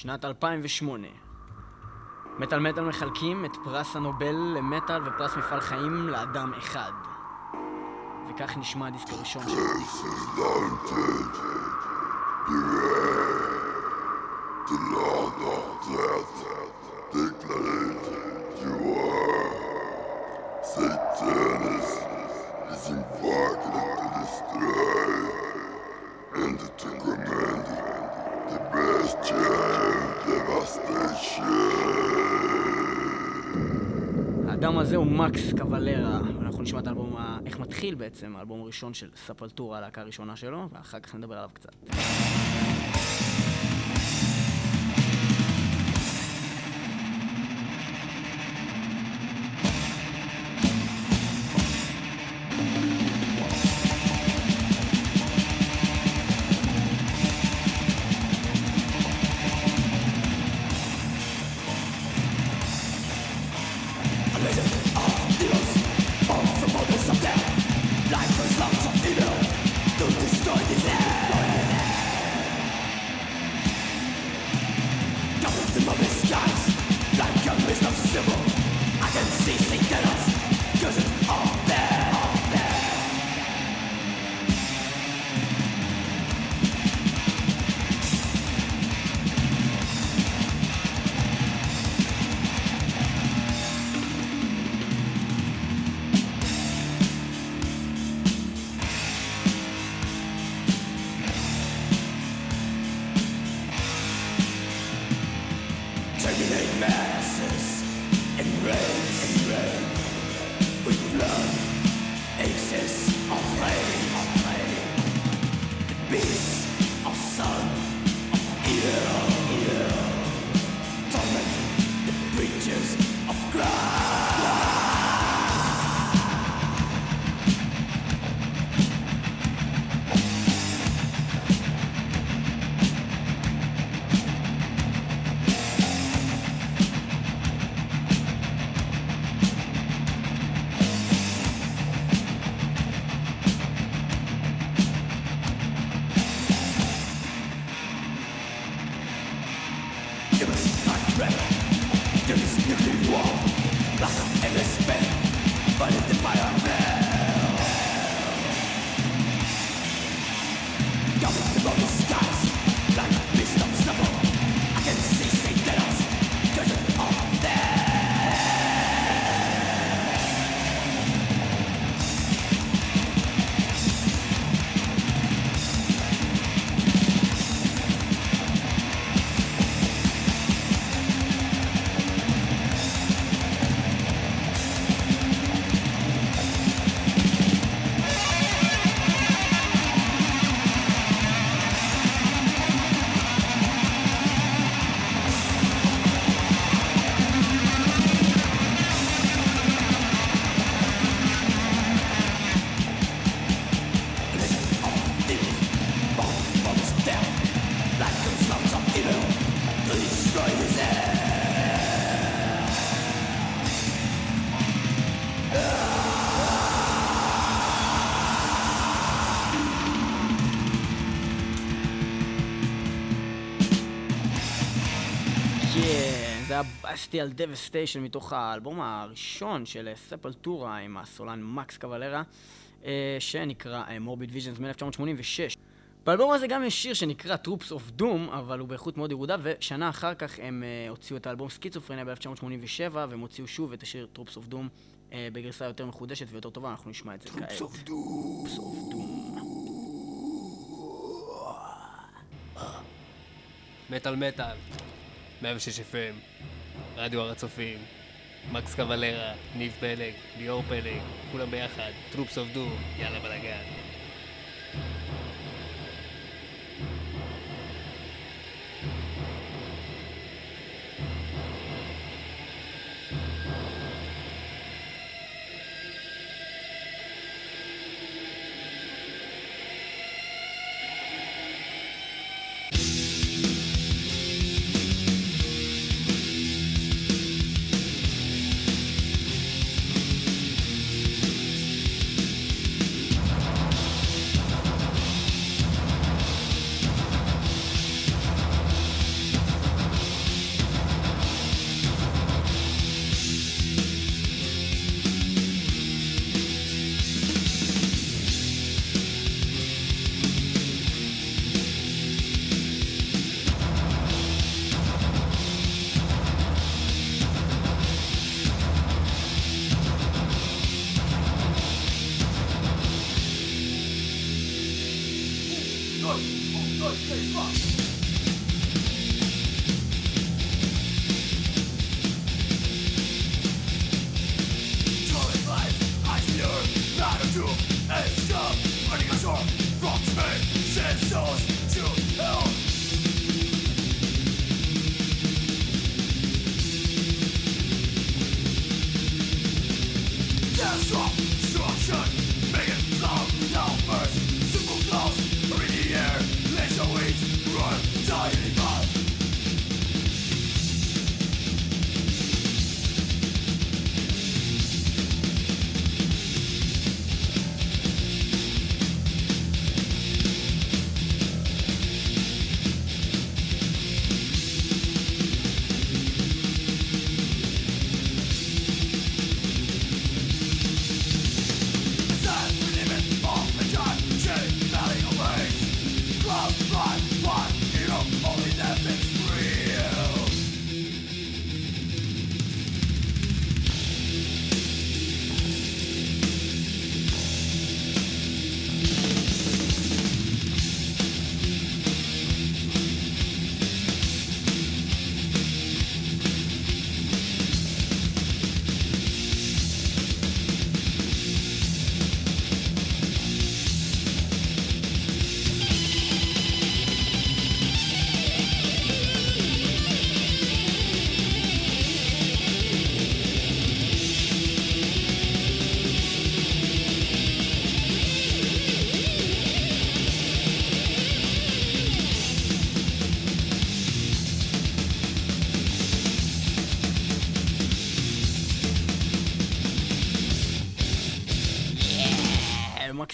שנת 2008. מטאל מטאל מחלקים את פרס הנובל למטאל ופרס מפעל חיים לאדם אחד. וכך נשמע הדיסק הראשון שלו. הזה הוא מקס קוולרה, ואנחנו נשמע את האלבום, איך מתחיל בעצם, האלבום הראשון של ספלטורה, הלהקה הראשונה שלו, ואחר כך נדבר עליו קצת. היה Bestial Devastation מתוך האלבום הראשון של ספולטורה עם הסולן מקס קבאלרה, אה, שנקרא Morbid Visions מ-1986. באלבום הזה גם יש שיר שנקרא Troops of Doom, אבל הוא באיכות מאוד ירודה, ושנה אחר כך הם אה, הוציאו את האלבום Schizophrenia ב-1987, והם הוציאו שוב את השיר Troops of Doom אה, בגרסה יותר מחודשת ויותר טובה, אנחנו נשמע את זה כעת. Troops of Doom. מטאל מטאל, 106 FM, רדיו הר הצופים, מקס קוולרה, ניב פלג, ליאור פלג, כולם ביחד, טרופס אוף דו, יאללה בלאגן.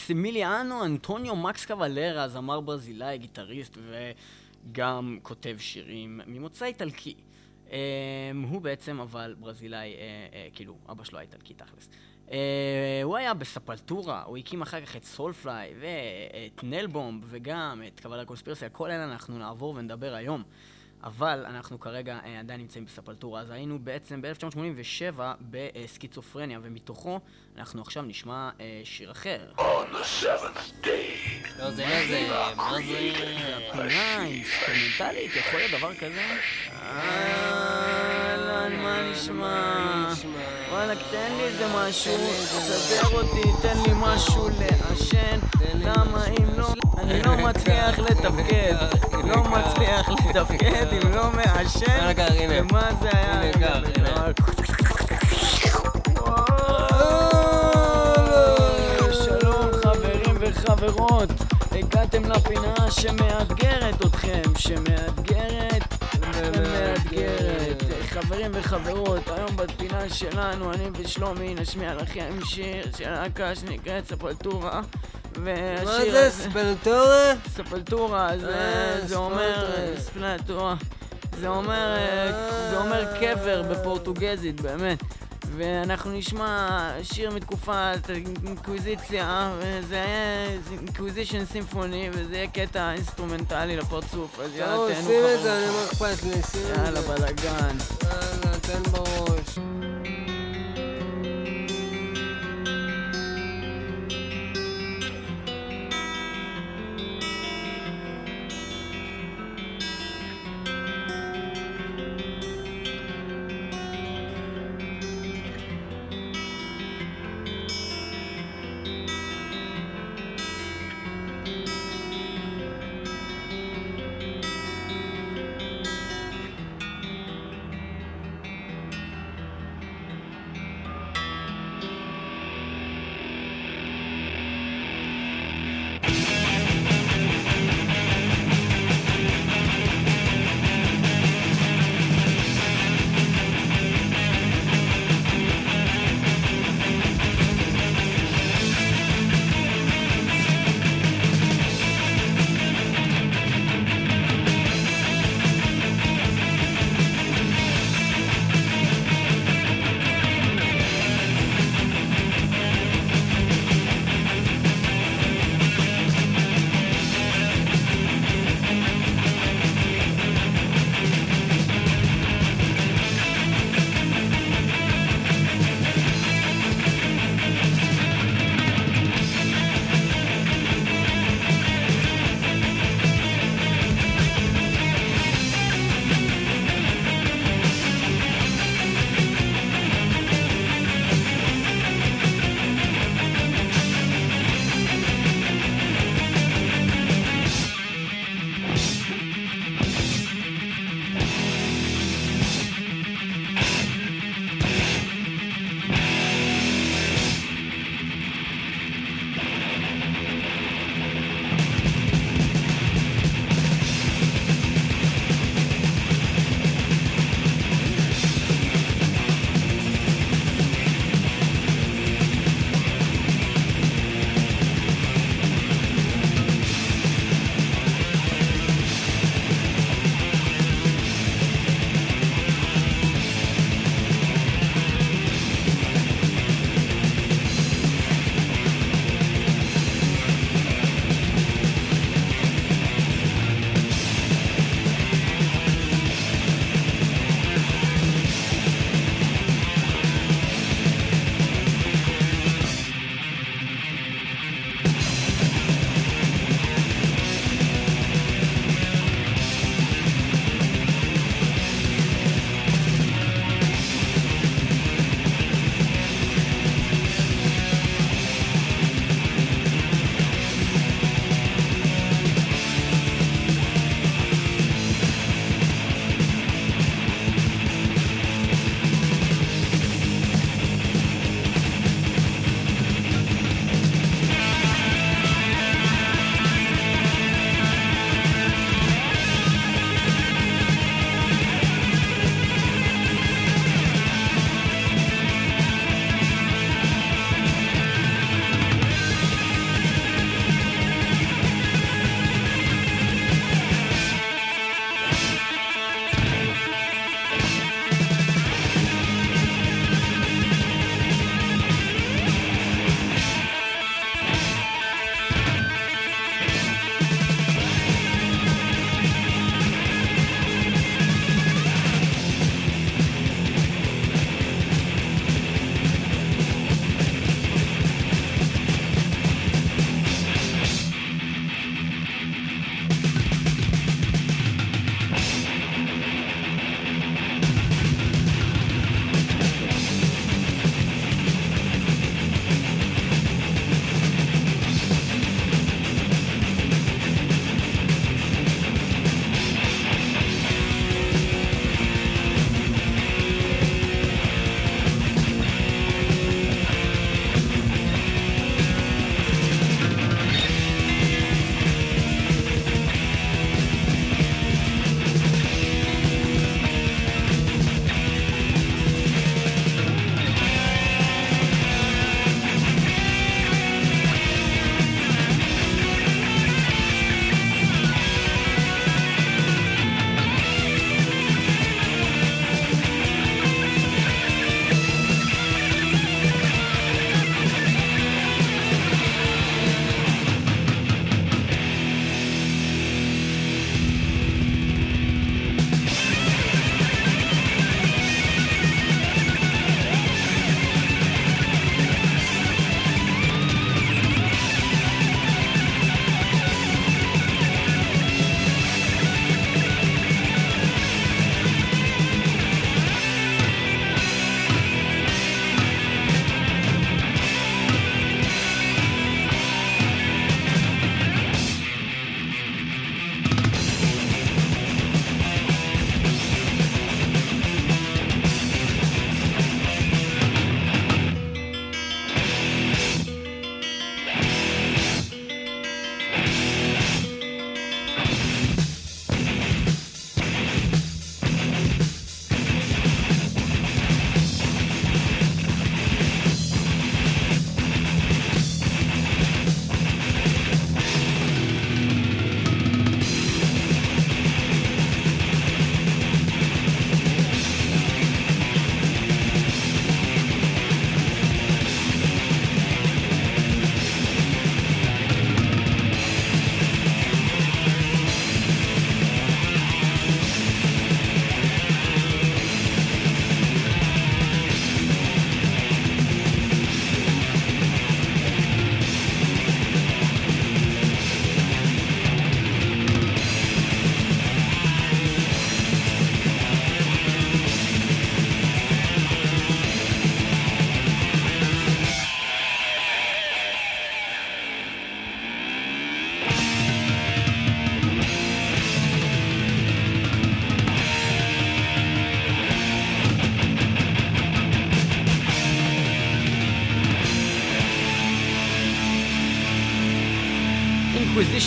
מקסימיליאנו אנטוניו מקס קוולרה, זמר ברזילאי, גיטריסט וגם כותב שירים ממוצא איטלקי. אה, הוא בעצם אבל ברזילאי, אה, אה, כאילו, אבא שלו היה איטלקי תכלס. אה, הוא היה בספלטורה, הוא הקים אחר כך את סולפליי ואת נלבומב וגם את קבלה קונספירסיה, כל אלה אנחנו נעבור ונדבר היום. אבל אנחנו כרגע אה, עדיין נמצאים בספלטורה, אז היינו בעצם ב-1987 בסקיצופרניה, ומתוכו אנחנו עכשיו נשמע אה, שיר אחר. On the seventh day, לא, זה מה זה, מה זה... פינה אינסטרומנטלית, יכול להיות דבר כזה? אהלן, מה נשמע? וואלכ, תן לי איזה משהו, תסדר אותי, תן לי משהו לעשן. למה אם לא... אני לא מצליח לתפקד, לא מצליח לתפקד אם לא מעשן. ומה זה היה? וחברות, הגעתם לפינה שמאתגרת אתכם, שמאתגרת ומאתגרת. חברים וחברות, היום בפינה שלנו, אני ושלומי נשמיע לכם שיר של להקה שנקראת ספלטורה. מה זה, הזה- ספלטורה? ספלטורה, זה, אה, אומר, ספולטורה. אה, זה אומר קבר בפורטוגזית, באמת. ואנחנו נשמע שיר מתקופת אינקוויזיציה, וזה היה Inquisition Symphony, וזה יהיה קטע אינסטרומנטלי לפרצוף, אז יאללה, תהנו שים את חברים. זה, אני לא אכפת לי, שים את יאללה, זה. בלאגן. יאללה, תן בראש.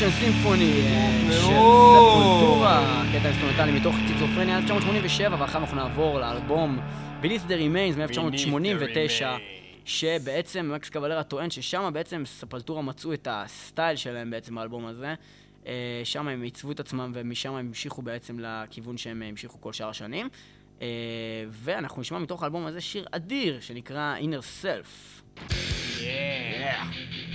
Inquisition Symphony של. ספולטורה, קטע אינסטרומנטלי מתוך Schizophrenia 1987, ואחר אנחנו נעבור לאלבום Beneath the Remains מ-1989, שבעצם מקס קבלרה טוען ששם בעצם ספלטורה מצאו את הסטייל שלהם בעצם באלבום הזה. אה, שם הם עיצבו את עצמם ומשם הם המשיכו בעצם לכיוון שהם המשיכו כל שאר השנים. אה, ואנחנו נשמע מתוך האלבום הזה שיר אדיר שנקרא Inner Self. Yeah. Inner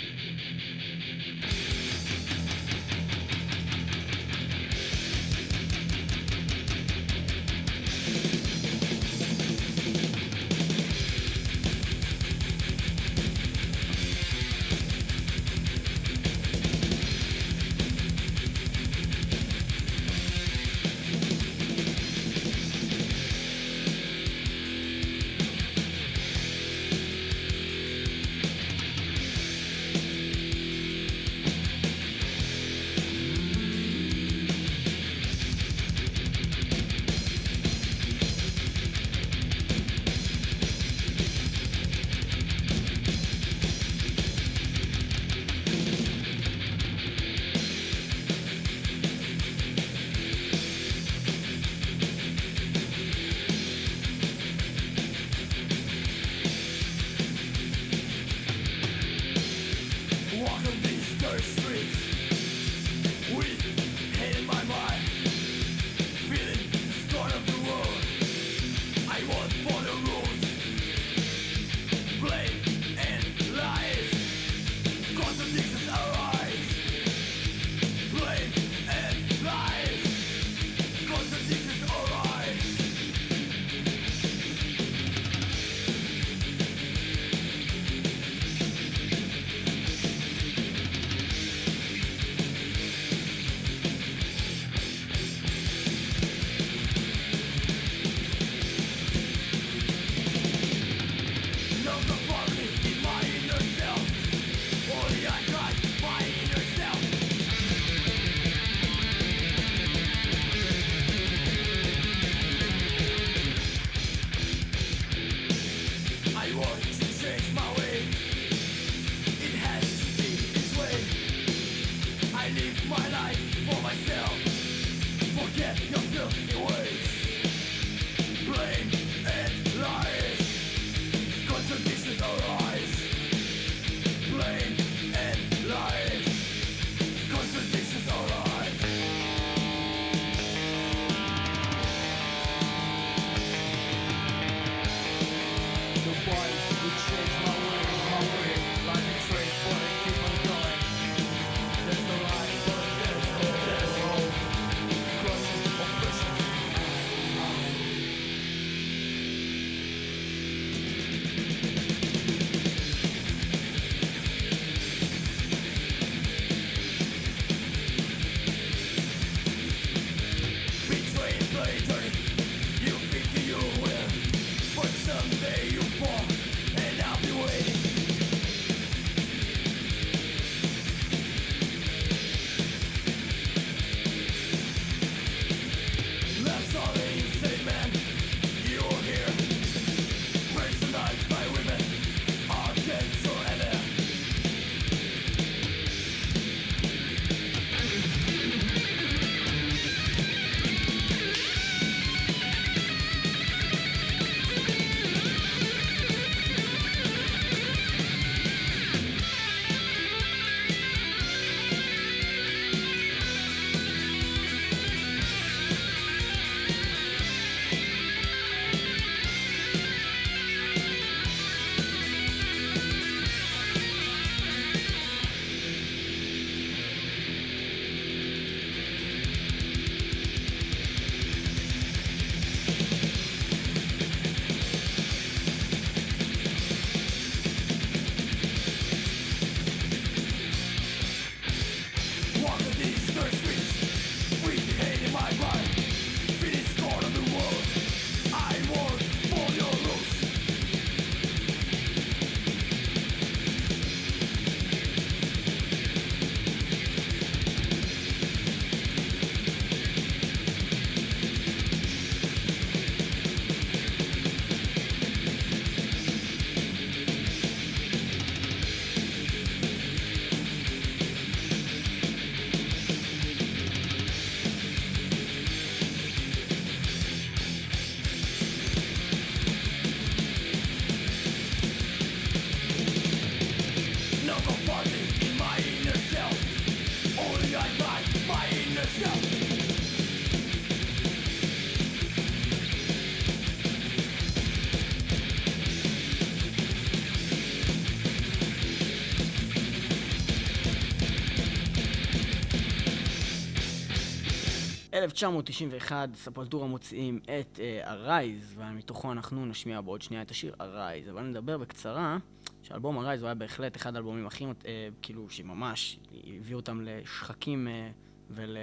ב-1991 ספלטורה מוציאים את ארייז, ומתוכו אנחנו נשמיע בעוד שנייה את השיר ארייז. אבל נדבר בקצרה, שאלבום ארייז הוא היה בהחלט אחד האלבומים הכי, אה, כאילו, שממש הביאו אותם לשחקים אה, ול...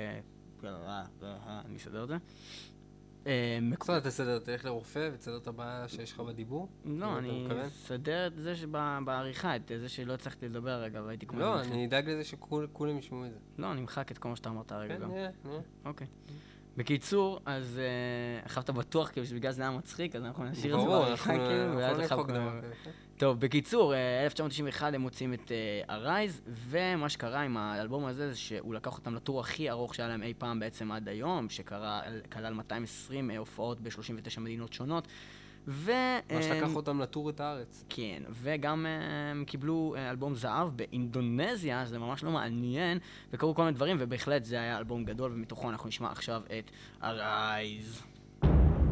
אני אסדר את זה. אה, מק- בסדר, תסדר, תלך לרופא ותסדר את הבעיה שיש לך בדיבור. לא, אתה אני? אסדר את זה שבעריכה, את זה שלא הצלחתי לדבר רגע והייתי כמו... לא. אני אדאג לזה שכולם ישמעו את זה. לא, אני אמחק את כל מה שאתה אמרת הרגע כן. נראה, נראה. אוקיי. בקיצור, אז עכשיו אתה בטוח כאילו שבגלל זה היה מצחיק, אז אנחנו נשאיר את זה בעריכה כאילו, ואז אנחנו טוב, בקיצור, אה, 1991 הם מוצאים את ארייז, ומה שקרה עם האלבום הזה זה שהוא לקח אותם לטור הכי ארוך שהיה להם אי פעם בעצם עד היום, שכלל 220 אה, הופעות ב-39 מדינות שונות. ו... מה שלקח אה, אותם לטור את הארץ. כן, וגם אה, הם קיבלו אה, אלבום זהב באינדונזיה, שזה ממש לא מעניין, וקרו כל מיני דברים, ובהחלט זה היה אלבום גדול, ומתוכו אנחנו נשמע עכשיו את ארייז.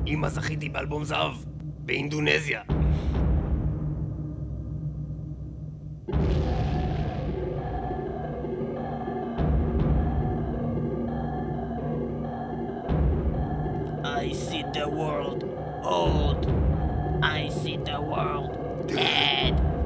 אמא זכיתי באלבום זהב באינדונזיה. I see the world old. I see the world dead.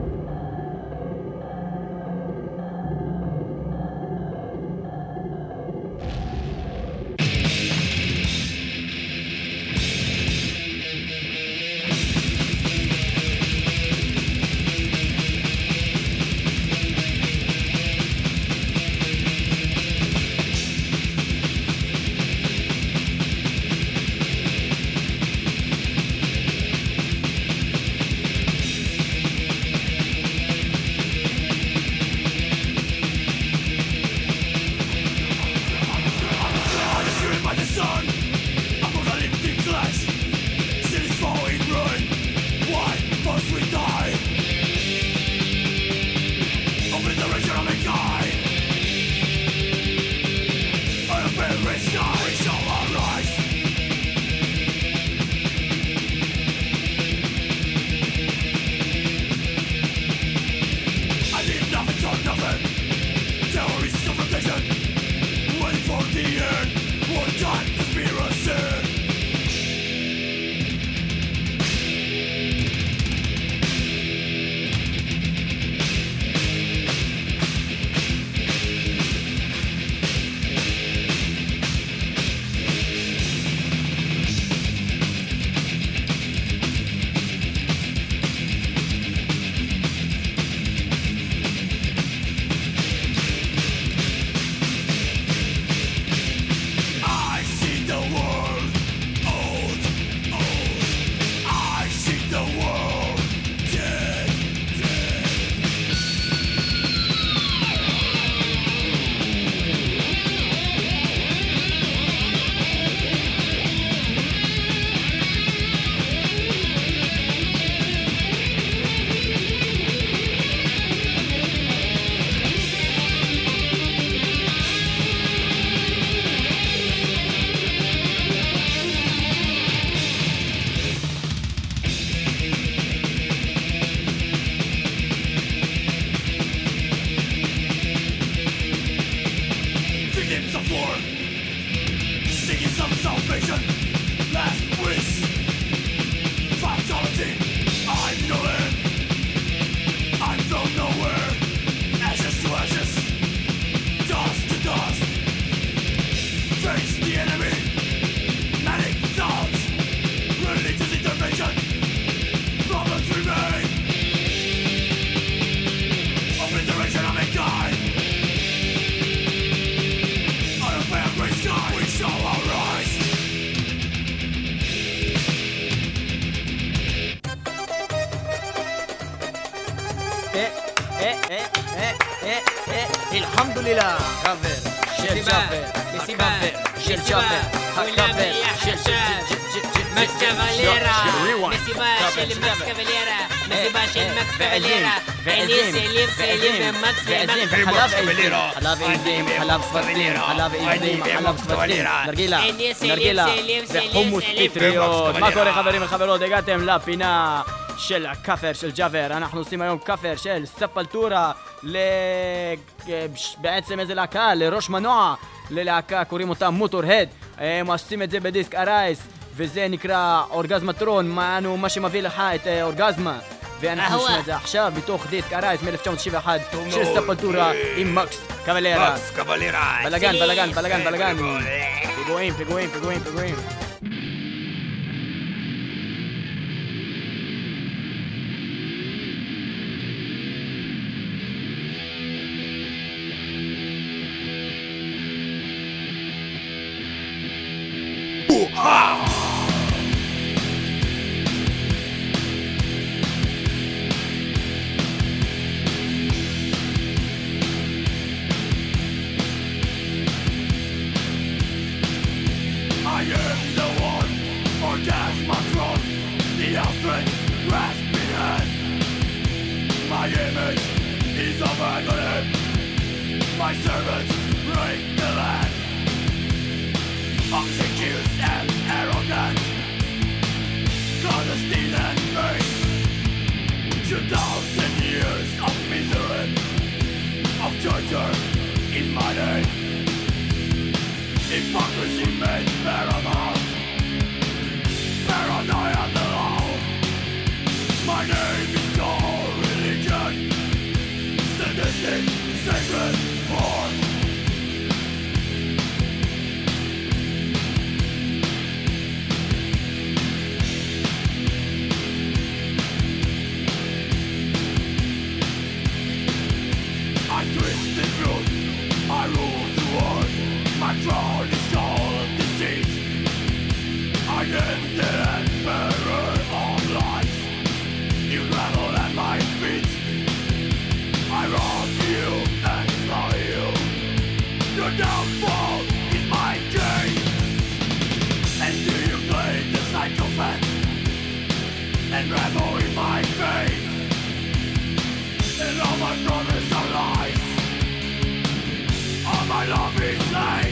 קבלרה, rewind. מסיבה ג'אפר, של מקס ג'אפר. קבלרה, אה, מסיבה של אה, מקס ועזים, קבלרה, אני ועזים, סלים סלים ועזים, ומקס ועזים, ומקס וחלב עזים, חלב עזים, חלב ספרדים, חלב עזים, חלב ספרדים, נרגילה, נרגילה, וחומוס. פטריות. מה קורה חברים וחברות? הגעתם לפינה של הכאפר של ג'אבר. אנחנו עושים היום כאפר של ספלטורה ל... בעצם איזה להקה? לראש מנוע. ללהקה קוראים אותה מוטור-הד. הם עושים את זה בדיסק ארייס, וזה נקרא אורגזמטרון, מה, מה שמביא לך את אה, אורגזמה. ואנחנו. נשמע את זה עכשיו בתוך דיסק ארייס מ-1991 של ספלטורה עם מקס קבלרה. מקס קבלרה. בלאגן, בלאגן, בלאגן, בלאגן. פיגועים, פיגועים, פיגועים, פיגועים. Promise are lies. All my love is light.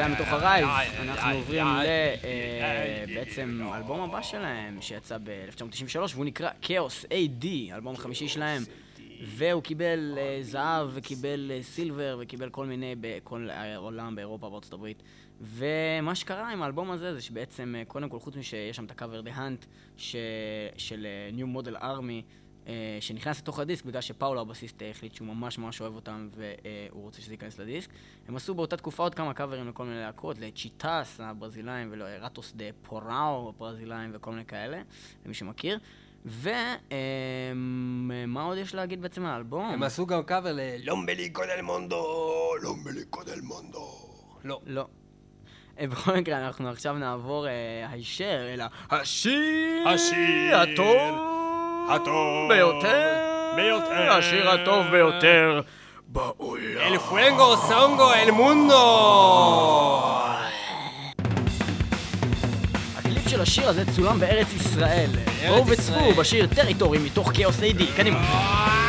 זה היה מתוך הרייז. אנחנו עוברים ל... אה, האלבום הבא שלהם, שיצא ב-1993, והוא נקרא כאוס AD, האלבום החמישי שלהם. והוא קיבל אה, זהב, וקיבל אה, סילבר, וקיבל כל מיני בכל העולם, באירופה, בארצות הברית. ומה שקרה עם האלבום הזה, זה שבעצם, קודם כל, חוץ משיש שם את הקאבר דה האנט של New Model Army, אה, שנכנס לתוך הדיסק בגלל שפאולו הבסיסט אה, החליט שהוא ממש ממש אוהב אותם והוא רוצה שזה ייכנס לדיסק. הם עשו באותה תקופה עוד כמה קאברים לכל מיני להקות, לצ'יטס הברזילאים ולרטוס דה פוראו הברזילאים וכל מיני כאלה, למי שמכיר. ומה עוד יש להגיד בעצם על האלבום? הם עשו גם קאבר ללומבליקו דל מונדו, לומבליקו דל מונדו. לא. לא. אה, בכל מקרה, אנחנו עכשיו נעבור אה, הישר אל השיר הטוב הטוב ביותר, ביותר. השיר הטוב ביותר בעולם. אל פואנגו סונגו אל מונדו! הקליפ של השיר הזה צולם בארץ ישראל. בואו. וצפו בשיר Territory מתוך Chaos A.D., קדימה.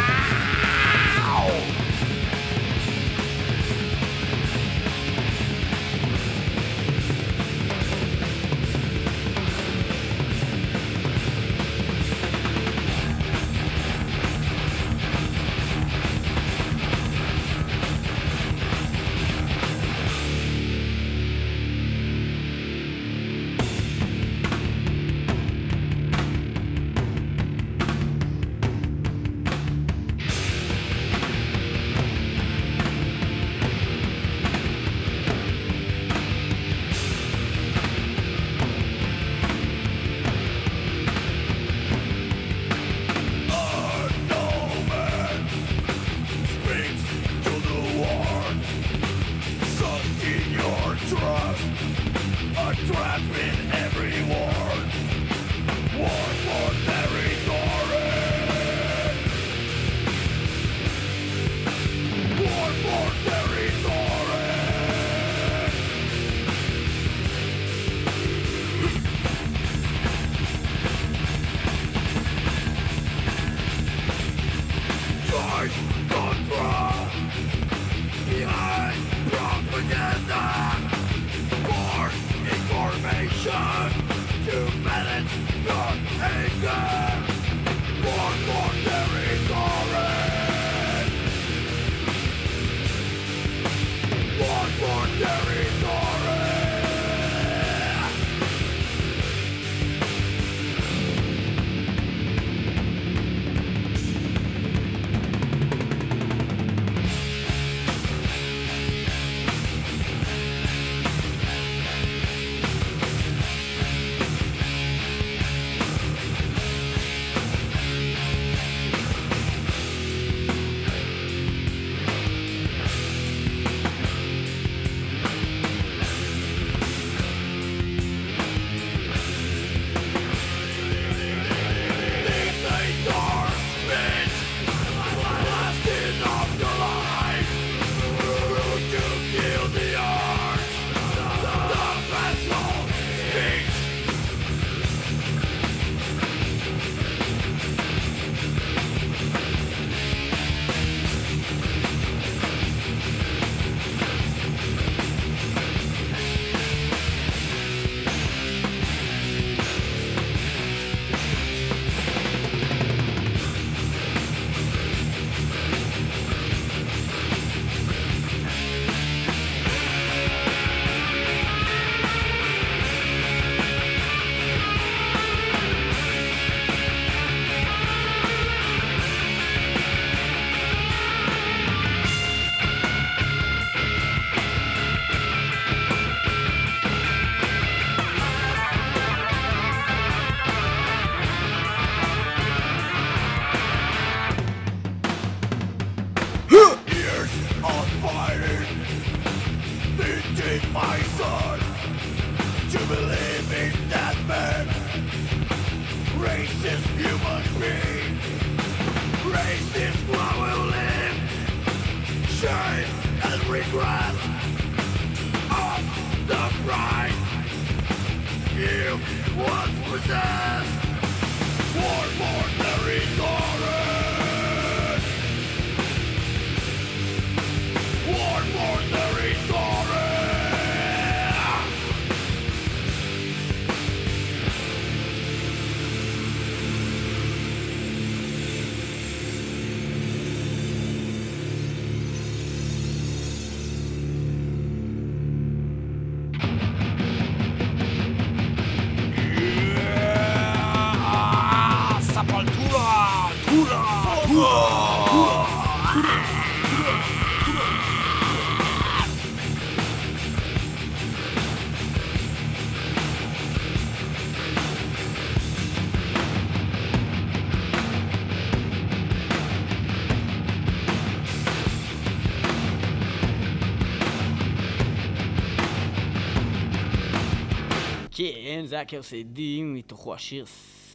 כן, זה היה כאוס AD, מתוכו השיר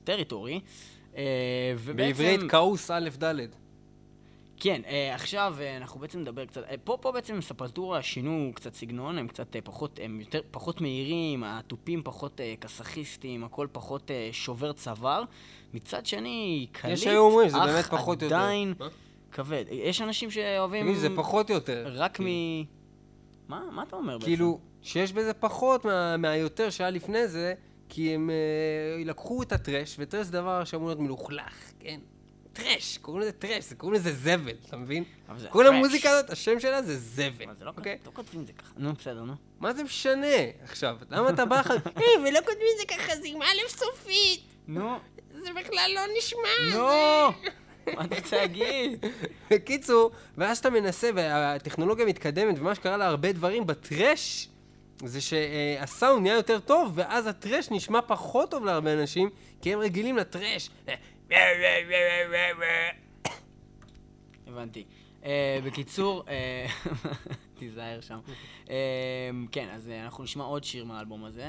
טריטורי. בעברית כאוס א' ד'. כן, אה, עכשיו אה, אנחנו בעצם נדבר קצת, אה, פה, פה בעצם ספלטורה שינו קצת סגנון, הם קצת אה, פחות, הם יותר, פחות מהירים, התופים פחות אה, כסאכיסטים, הכל פחות אה, שובר צוואר. מצד שני, קליט, יש שהיו אומרים, זה באמת פחות יותר. עדיין מה? כבד. יש אנשים שאוהבים... תגיד, זה פחות יותר. רק מ... כאילו. מה? מה אתה אומר בעצם? כאילו, שיש בזה פחות מה- מהיותר שהיה לפני זה, כי הם אה, לקחו את הטרש, וטרש זה דבר שאמור להיות מלוכלך, כן? טרש, קוראים לזה טרש, זה- קוראים לזה זבל, אתה מבין? כל. המוזיקה הזאת, השם שלה זה זבל, אבל זה לא, אוקיי? לא כותבים את זה ככה. נו, בסדר, נו. מה זה משנה עכשיו? למה אתה בא לך... היי, ולא כותבים את זה ככה, זה עם א' סופית! נו, זה בכלל לא נשמע! נו! מה אתה רוצה להגיד? בקיצור, ואז אתה מנסה, והטכנולוגיה מתקדמת, ומה שקרה להרבה דברים בטרש, זה שהסאונד נהיה יותר טוב, ואז הטרש נשמע פחות טוב להרבה אנשים, כי הם רגילים לטרש. הבנתי. אה, בקיצור, אה, תיזהר שם. אה, כן, אז אנחנו נשמע עוד שיר מהאלבום הזה,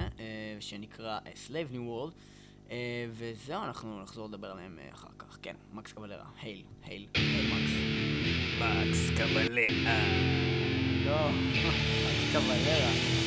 שנקרא Slave New World, וזהו, אנחנו נחזור לדבר עליהם אחר כך. כן, מקס קבלרה, הייל, הייל, הייל מקס. מקס קבלה. לא, מקס קבלרה.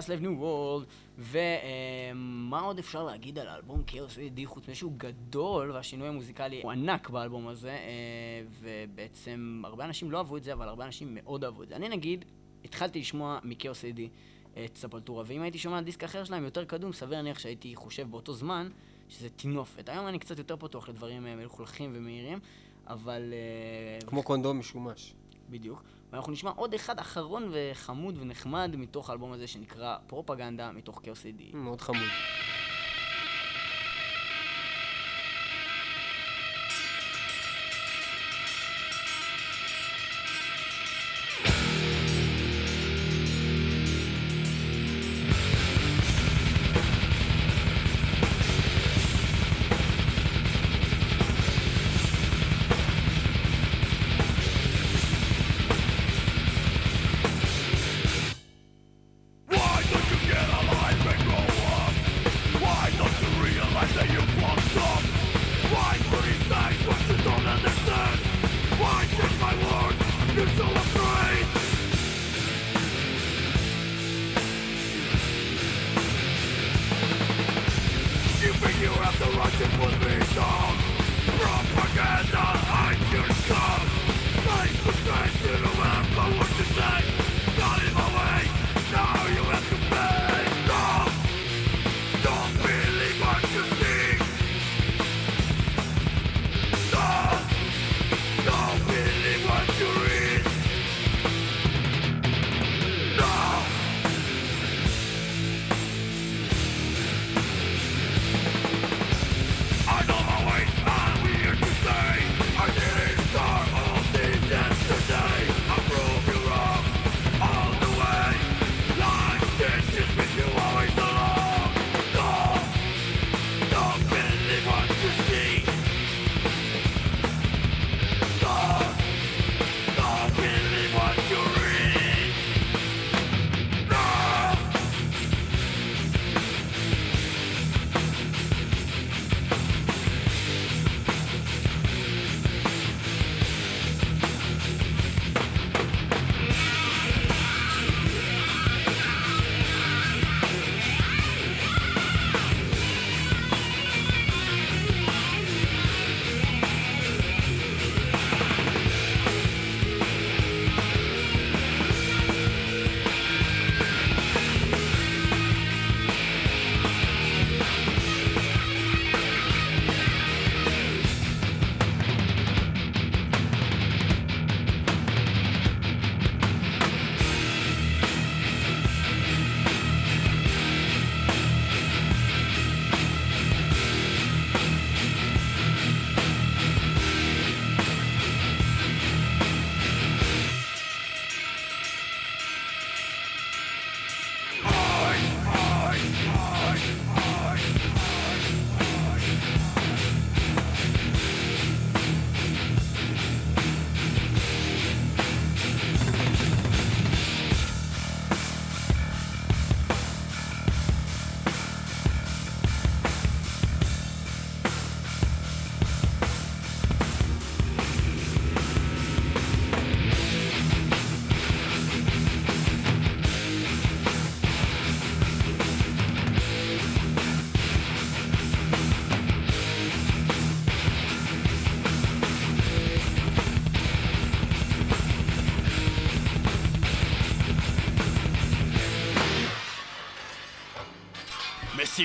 זה הסלב ניו וורלד. ומה עוד אפשר להגיד על האלבום כאוס AD חוץ מזה שהוא גדול והשינוי המוזיקלי הוא ענק באלבום הזה אה, ובעצם הרבה אנשים לא אהבו את זה אבל הרבה אנשים מאוד אהבו את זה. אני נגיד התחלתי לשמוע מכאוס AD את ספלטורה ואם הייתי שומע דיסק אחר שלהם יותר קדום סביר להניח שהייתי חושב באותו זמן שזה טינופת. היום אני קצת יותר פתוח לדברים אה, מלוכלכים ומהירים אבל... אה, כמו קונדום משומש. בדיוק. ואנחנו נשמע עוד אחד אחרון וחמוד ונחמד מתוך האלבום הזה שנקרא פרופגנדה מתוך כאוס AD. מאוד חמוד.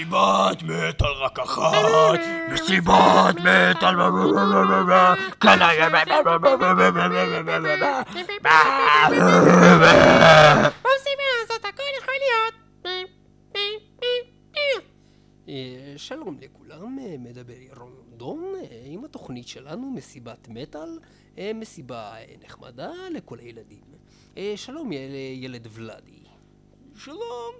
מסיבת מטאל רק אחת, מסיבת מטאל... אה, שלום לכולם, מדבר ירון דון עם התוכנית שלנו, מסיבת מטאל, מסיבה נחמדה לכל הילדים. שלום יל- ילד ולאדי. שלום.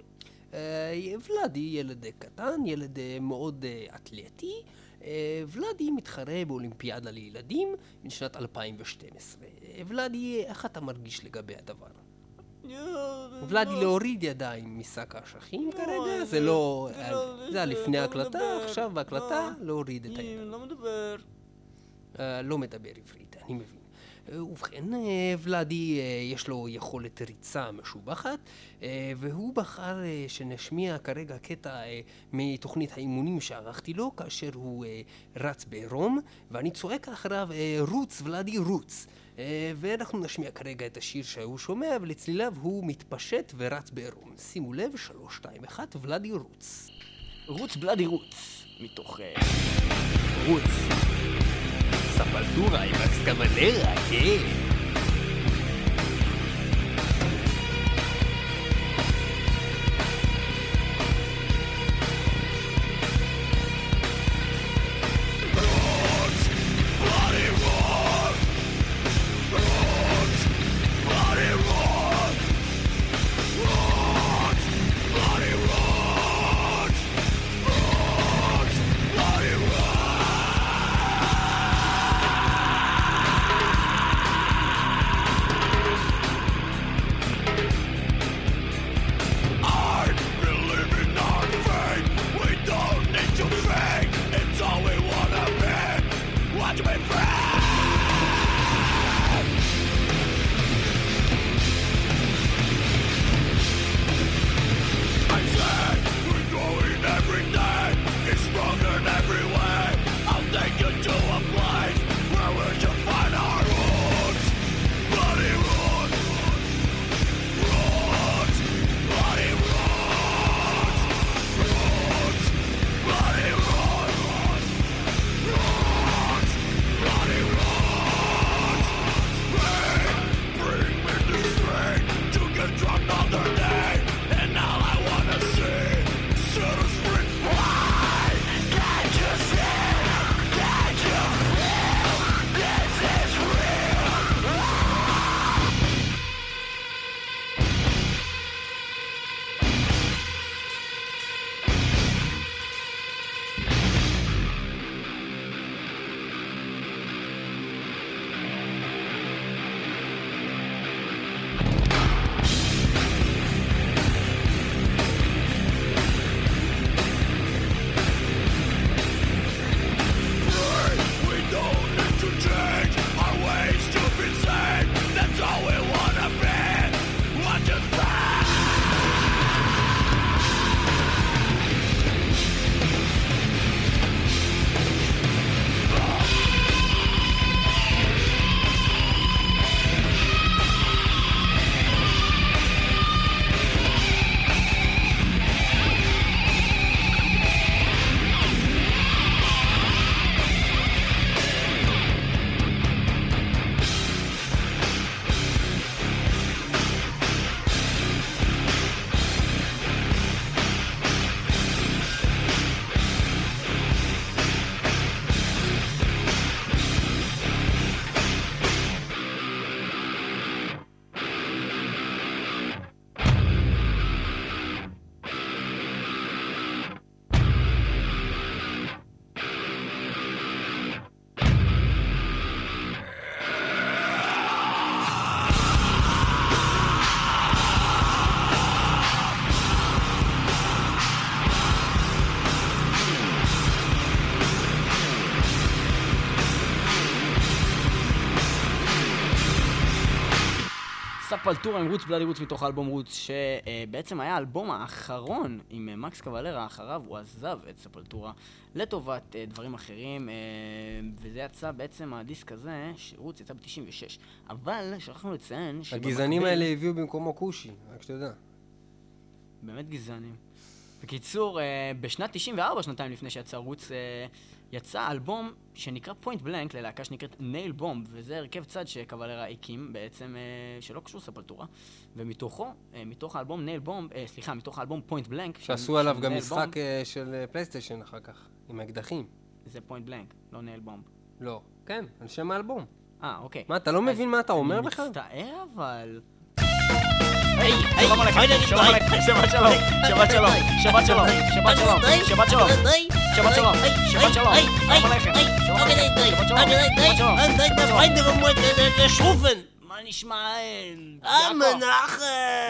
אה, ולאדי ילד קטן, ילד אה, מאוד אה, אתלטי. ולאדי מתחרה באולימפיאדה לילדים משנת 2012. אה, ולאדי, איך אתה מרגיש לגבי הדבר? ולאדי להוריד ידיים משק האשכים כרגע, זה לא... זה היה לפני ההקלטה, עכשיו בהקלטה להוריד את הידיים. לא מדבר. לא מדבר עברית, אני מבין. אה, ובכן, אה, ולאדי אה, יש לו יכולת ריצה משובחת, והוא בחר שנשמיע כרגע קטע מתוכנית האימונים שערכתי לו, כאשר הוא רץ בעירום, ואני צועק אחריו, רוץ, ולאדי, רוץ. ואנחנו נשמיע כרגע את השיר שהוא שומע, ולצליליו הוא מתפשט ורץ בעירום. שימו לב, שלוש, שתיים, אחת, ולאדי, רוץ. רוץ בלאדי רוץ. מתוך אה, רוץ. ספלטורה עם אקסקוולרה, כן. ספלטורה עם Roots Bloody Roots מתוך האלבום Roots, שבעצם היה האלבום האחרון עם אה, מקס קוולרה, אחריו הוא עזב את ספלטורה לטובת אה, דברים אחרים, אה, וזה יצא בעצם הדיסק הזה, ש Roots יצא ב-96. אבל שכחנו לציין הגזענים האלה הביאו במקומו כושי, רק שתדע. באמת גזענים. בקיצור, בשנת 94, שנתיים לפני שיצא Roots, אה, יצא אלבום שנקרא Point Blank ללהקה שנקראת Nailbomb, וזה הרכב צד שקוולרה הקים בעצם, אה, שלא קשור לספלטורה, ומתוכו, אה, מתוך האלבום Nailbomb, אה, סליחה, מתוך האלבום Point Blank, שעשו עליו גם משחק אה, של אה, פלייסטיישן אחר כך, עם האקדחים. זה Point Blank, לא Nailbomb. לא. כן, על שם האלבום. אה, אוקיי. מה, אתה לא מבין מה אתה אומר בכלל? אני מצטער, אבל... שלום עליכם, שלום עליכם, שבת שלום, שבת שלום, שבת שלום, שבת שלום, שבת שלום, שבת שלום, שבת שלום, שלום עליכם, שלום עליכם, שבת שלום, שבת שלום. מה נשמע? אה, יעקב? מנחם!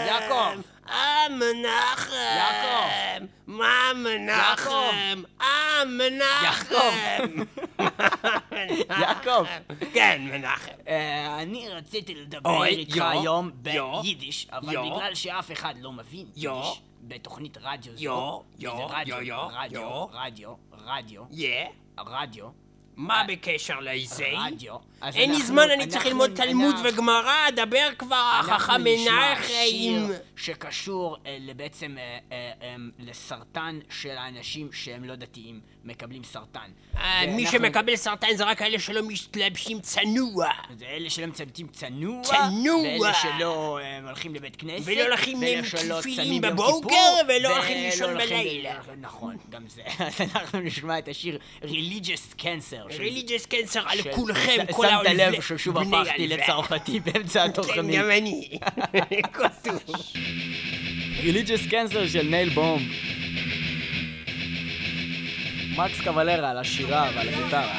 יעקב. אה, מנחם! יעקב. מה מנחם? אה, מנחם! יעקב. כן, מנחם. אה, אני רציתי לדבר איתך יו, היום יו, ביידיש, אבל. בגלל שאף אחד לא מבין. יידיש, בתוכנית רדיו זו, יו, יו, רדיו, יו, יו, רדיו, יו. רדיו, רדיו, יא? רדיו, מה בקשר לזה? אין לי זמן, אני צריך ללמוד תלמוד וגמרא, דבר כבר, החכם מנחם. שקשור אה, בעצם אה, אה, לסרטן של האנשים שהם לא דתיים, מקבלים סרטן. אה, מי ואנחנו- שמקבל סרטן זה רק אלה שלא מתלבשים צנוע. זה אלה שלא מצטטים צנוע, צנוע. ואלה שלא אה, הולכים לבית כנסת, ולא הולכים יום בבוקר, ולא הולכים לישון בלילה. נכון, גם זה. אז אנחנו נשמע את השיר Religious Cancer. ריליג'ס קנסר על כולכם, כל שמת העולבים. לב ששוב הפכתי. לצרפתי באמצע כן, התוכנית. גם אני. Religious Cancer של נייל בום. מקס קוולרה על השירה ועל הגיטרה.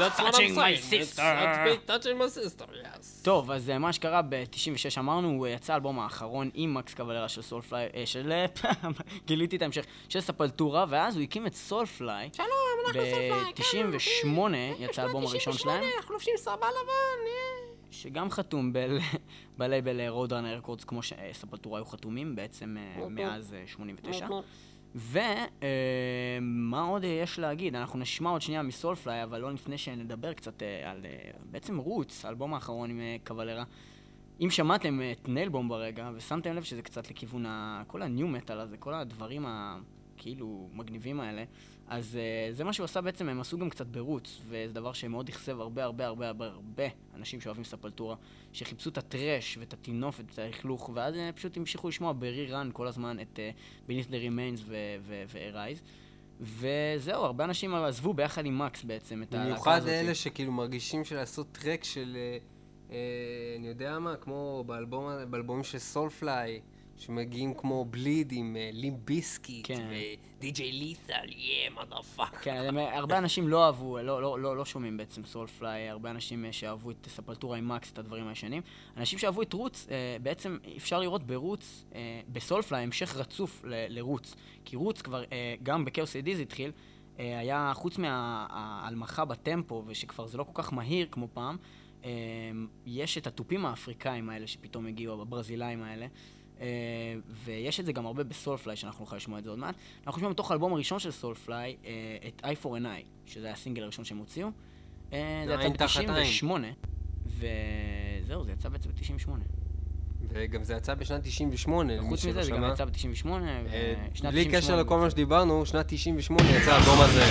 That's what I'm touching my saying. It's sister. be touching my sister, yes. טוב, אז אה, מה שקרה ב-96 אמרנו, הוא יצא האלבום האחרון עם מקס קבלרה של סולפליי, אה, של... אה, גיליתי את ההמשך, של ספלטורה, ואז הוא הקים את סולפליי. שלום, אנחנו סופליי. ב-98 יצא האלבום הראשון שלהם, אנחנו לובשים סרבל לבן. אה. שגם חתום בלייבל רודרנר רקורדס, כמו שספלטורה היו חתומים בעצם אה, מאז אה, 89. ומה עוד אה, יש להגיד? אנחנו נשמע עוד שנייה מסולפליי, אבל לא לפני שנדבר קצת אה, על אה, בעצם רוץ, האלבום האחרון עם אה, קבלרה. אם שמעתם את ניילבום ברגע, ושמתם לב שזה קצת לכיוון ה... כל הניו מטאל הזה, כל הדברים הכאילו מגניבים האלה, אז uh, זה מה שהוא עשה בעצם, הם עשו גם קצת ברוץ, וזה דבר שמאוד אכזב הרבה הרבה הרבה הרבה הרבה אנשים שאוהבים ספלטורה, שחיפשו את הטרש ואת הטינופת ואת הלכלוך, ואז uh, פשוט המשיכו לשמוע ב-re-run כל הזמן את uh, Beneath the Remains ו-Arise. וזהו, הרבה אנשים עזבו ביחד עם מקס בעצם את הלהקה במיוחד. אלה שכאילו מרגישים שלעשות טרק של, אה, אה, אני יודע מה, כמו באלבום, באלבומים של Soulfly, שמגיעים כמו Bleed עם אה, Limp Bizkit, כן. DJ Lethal, yeah, motherfuck. כן, הם, הרבה אנשים לא אהבו, לא, לא, לא, לא שומעים בעצם Soulfly, הרבה אנשים אה, שאהבו את ספלטורה עם מקס, את הדברים הישנים. אנשים שאהבו את Roots, אה, בעצם אפשר לראות ב Roots, אה, ב Soulfly, המשך רצוף ל, ל Roots. כי Roots כבר, אה, גם ב Chaos A.D. זה התחיל, אה, היה חוץ מההלמכה בטמפו, ושכבר זה לא כל כך מהיר כמו פעם, אה, יש את התופים האפריקאים האלה שפתאום הגיעו, הברזילאים האלה. Uh, ויש את זה גם הרבה בסולפליי, שאנחנו נוכל לשמוע את זה עוד מעט. אנחנו נשמע מתוך האלבום הראשון של סולפליי, uh, את Eye for an Eye, שזה היה הסינגל הראשון שהם הוציאו. Uh, זה יצא תחת עין. ב-98, וזהו, זה יצא בעצם ב-98. וגם זה יצא בשנת 98, למי חוץ שלא מזה, זה גם שמע. יצא ב-98, אה, ושנת בלי 98. קשר לכל מה שדיברנו, שנת 98 יצא האלבום הזה.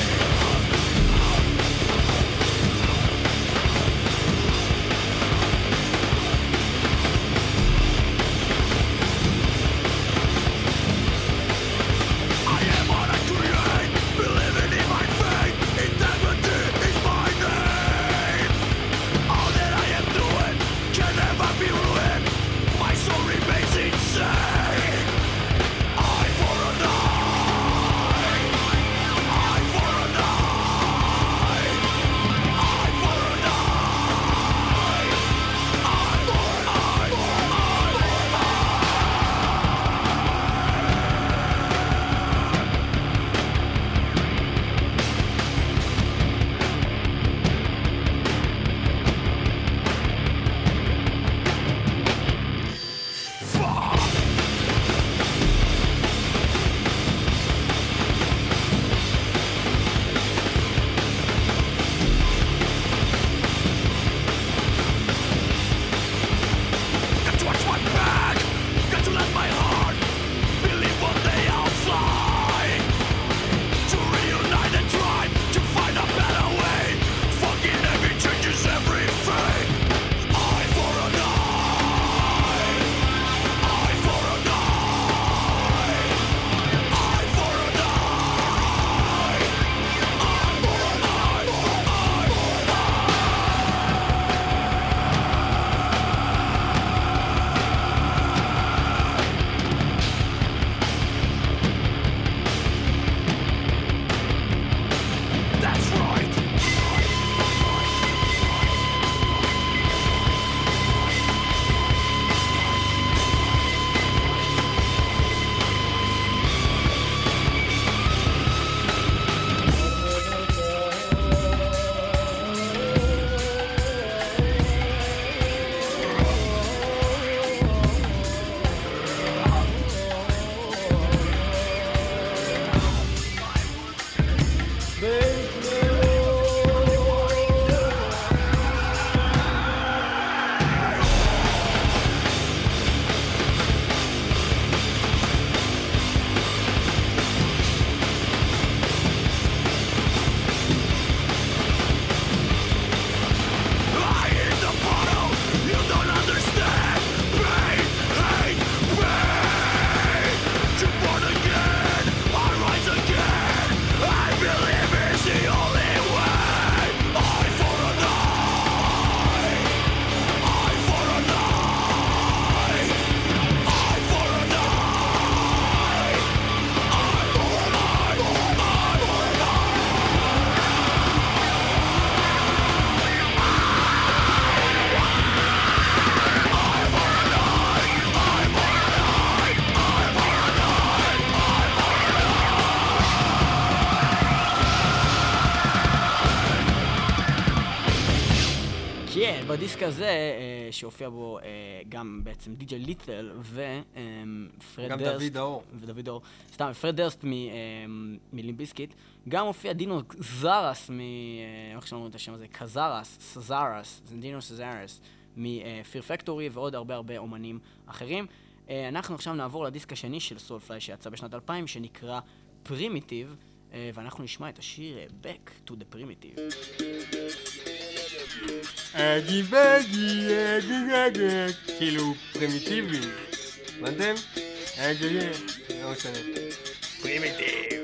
בדיסק הזה, אה, שהופיע בו אה, גם בעצם DJ Lethal ופרד אה, דרסט. גם דוד האור. ודוד האור. סתם, פרד דרסט מ Limp Bizkit. גם הופיע דינו זארס מ... איך שאומרים את השם הזה? קזארס, סזארס, זה דינו סזארס, מ Fear Factory ועוד הרבה הרבה אומנים אחרים. אנחנו עכשיו נעבור לדיסק השני של Soulfly שיצא בשנת 2000, שנקרא Primitive, ואנחנו נשמע את השיר Back to the Primitive. אגי בגי אגי גגג כאילו פרימיטיבי הבנתם? אגי לא משנה פרימיטיב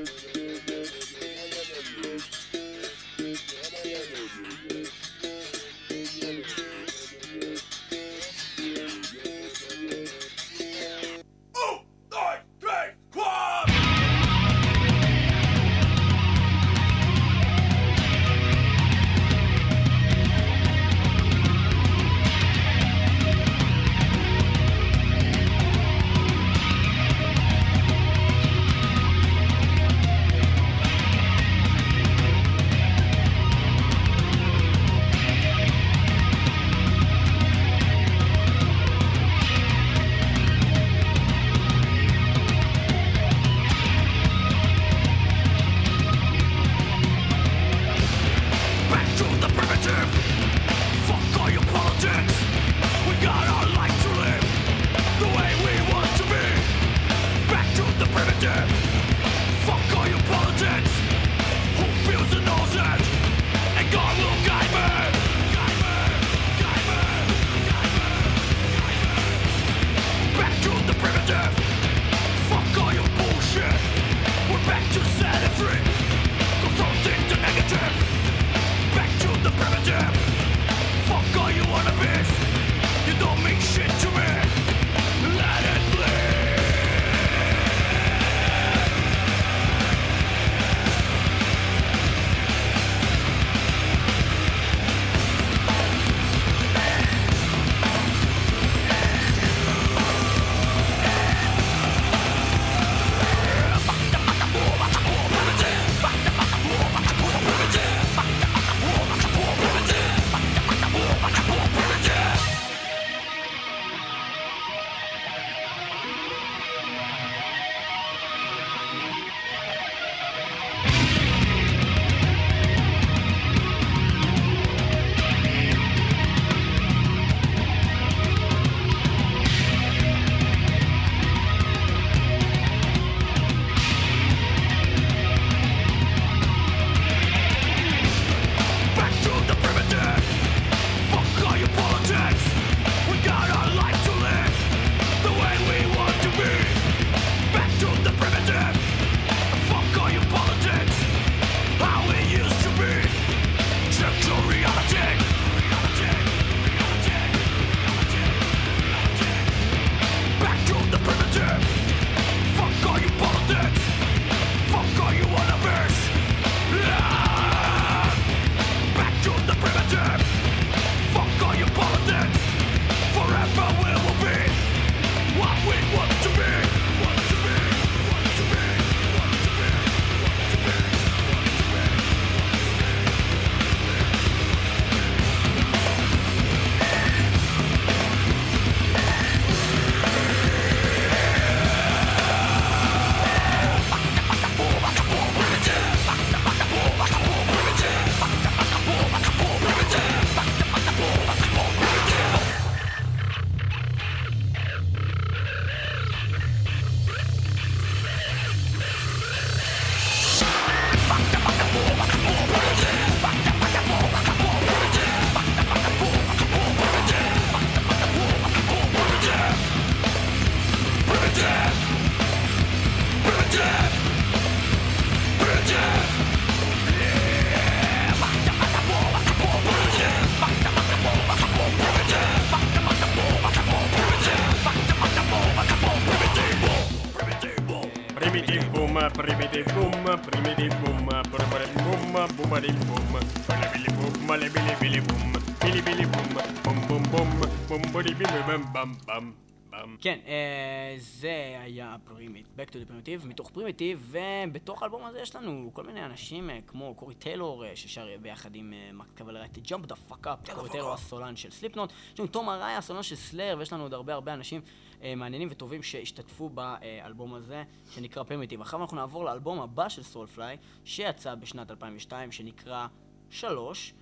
כן, אה, זה היה Primit, Back to the Primitive, מתוך Primitive, ובתוך האלבום הזה יש לנו כל מיני אנשים אה, כמו קורי טיילור אה, ששר ביחד עם קבלרה את Jump the Fuck Up, קורי טיילור הסולן של Slipknot, יש לנו תום אראיה הסולן של Slayer, ויש לנו עוד הרבה הרבה אנשים מעניינים וטובים שהשתתפו באלבום הזה, שנקרא Primitive. אחריו אנחנו נעבור לאלבום הבא של Soulfly, שיצא בשנת 2002, שנקרא 3,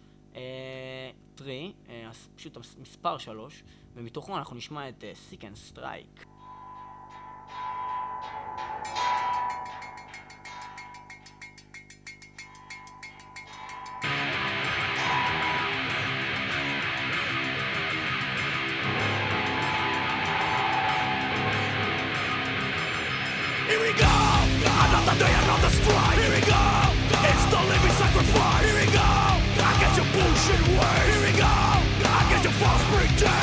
3, פשוט מספר 3. ומתוכו אנחנו נשמע את סיק אנד סטרייק. sacrifice. Here we go. I get your bullshit ways. Here we go. I get your false pretense.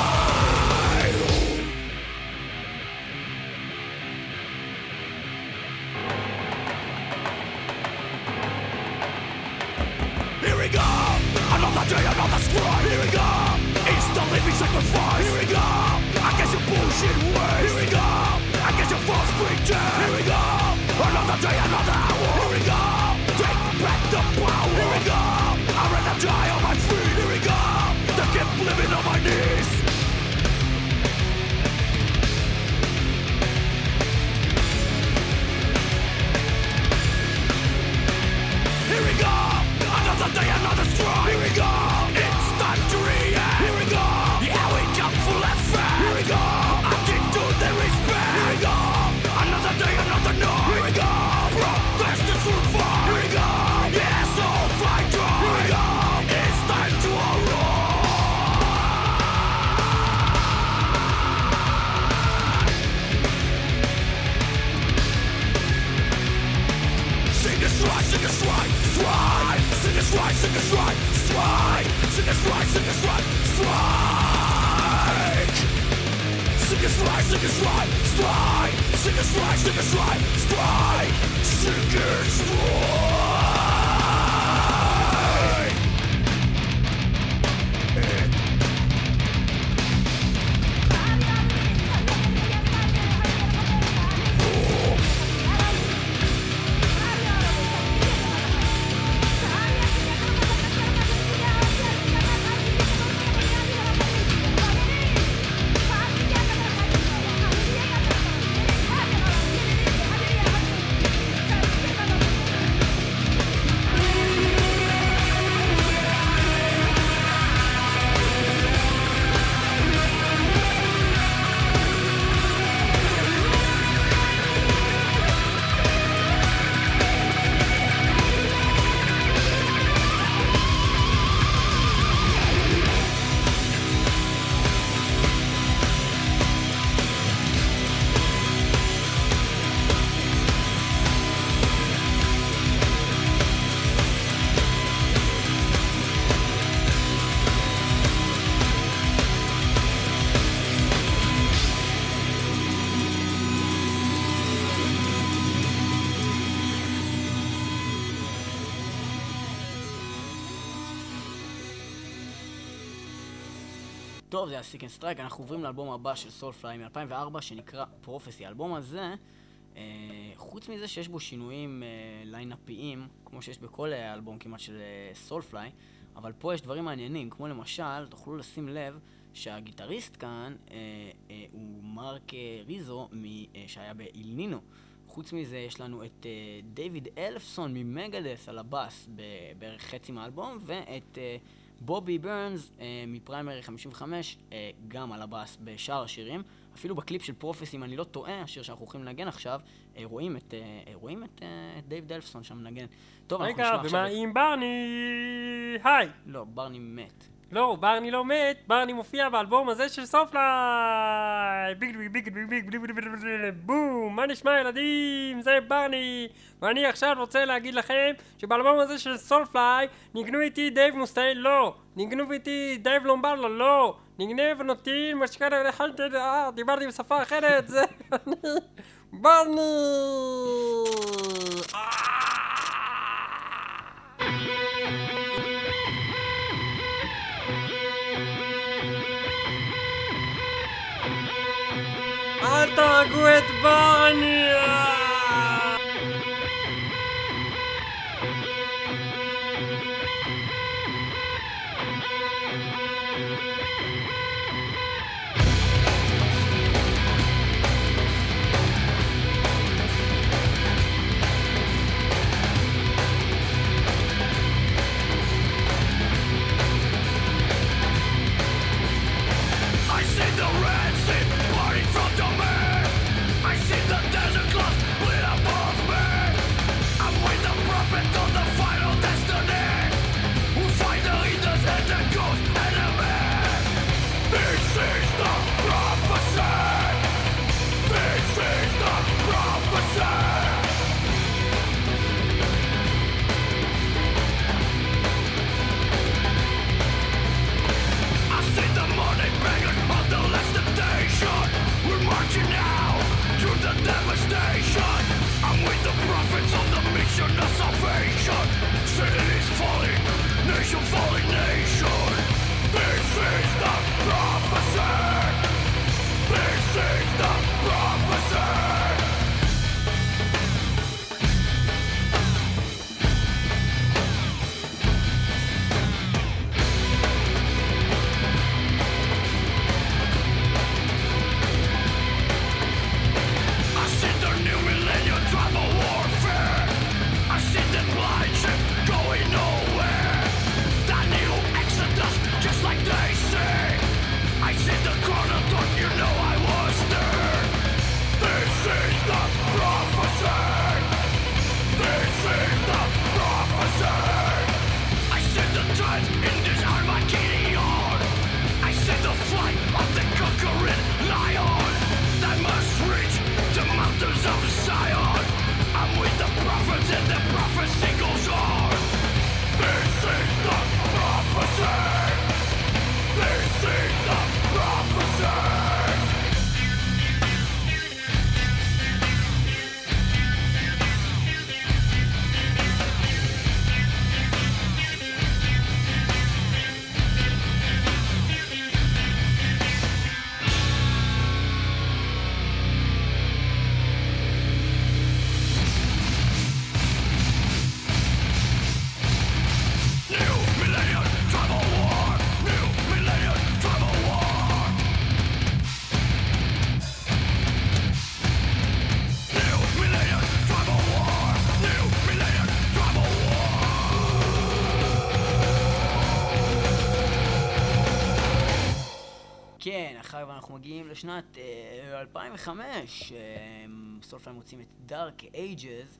Yeah! strike, seek and strike, strike, seek and strike, seek and strike, strike, seek and strike. טוב, זה היה Seek and Strike, אנחנו עוברים לאלבום הבא של Soulfly מ-2004, שנקרא Prophecy. האלבום הזה, אה, חוץ מזה שיש בו שינויים אה, ליינאפיים, כמו שיש בכל אה, אלבום כמעט של Soulfly, אבל פה יש דברים מעניינים, כמו למשל, תוכלו לשים לב שהגיטריסט כאן הוא מרק ריזו, שהיה ב Ill Niño. חוץ מזה, יש לנו את דייוויד אלפסון מ Megadeth על הבאס, בערך חצי מהאלבום, ואת... אה, בובי ברנס אה, מ Primer 55 אה, גם על הבאס בשאר השירים. אפילו בקליפ של Prophecy, אם אני לא טועה, השיר שאנחנו הולכים לנגן עכשיו, אה, רואים את, אה, רואים את, אה, את דיוויד אלפסון שם מנגן. טוב, אנחנו רגע, נשמע עכשיו... ומה את- עם ברני? היי! לא, ברני מת. לא, ברני לא מת, ברני מופיע באלבום הזה של Soulfly! ביג ביג ביג ביג ביג ביג ביג ביג ביג בום! מה נשמע ילדים? זה ברני! ואני עכשיו רוצה להגיד לכם שבאלבום הזה של סולפליי ניגנו איתי דייב מוסטייל לא! ניגנו איתי דייב לומברלו לא! נגנב אותי משקרה לחלטת אה, דיברתי בשפה אחרת זה אני ברני! אל Patagoetbania! nation salvation. Is falling, nation falling, nation. Big. לשנת אה, 2005, אה, סולפליי מוצאים את Dark Ages,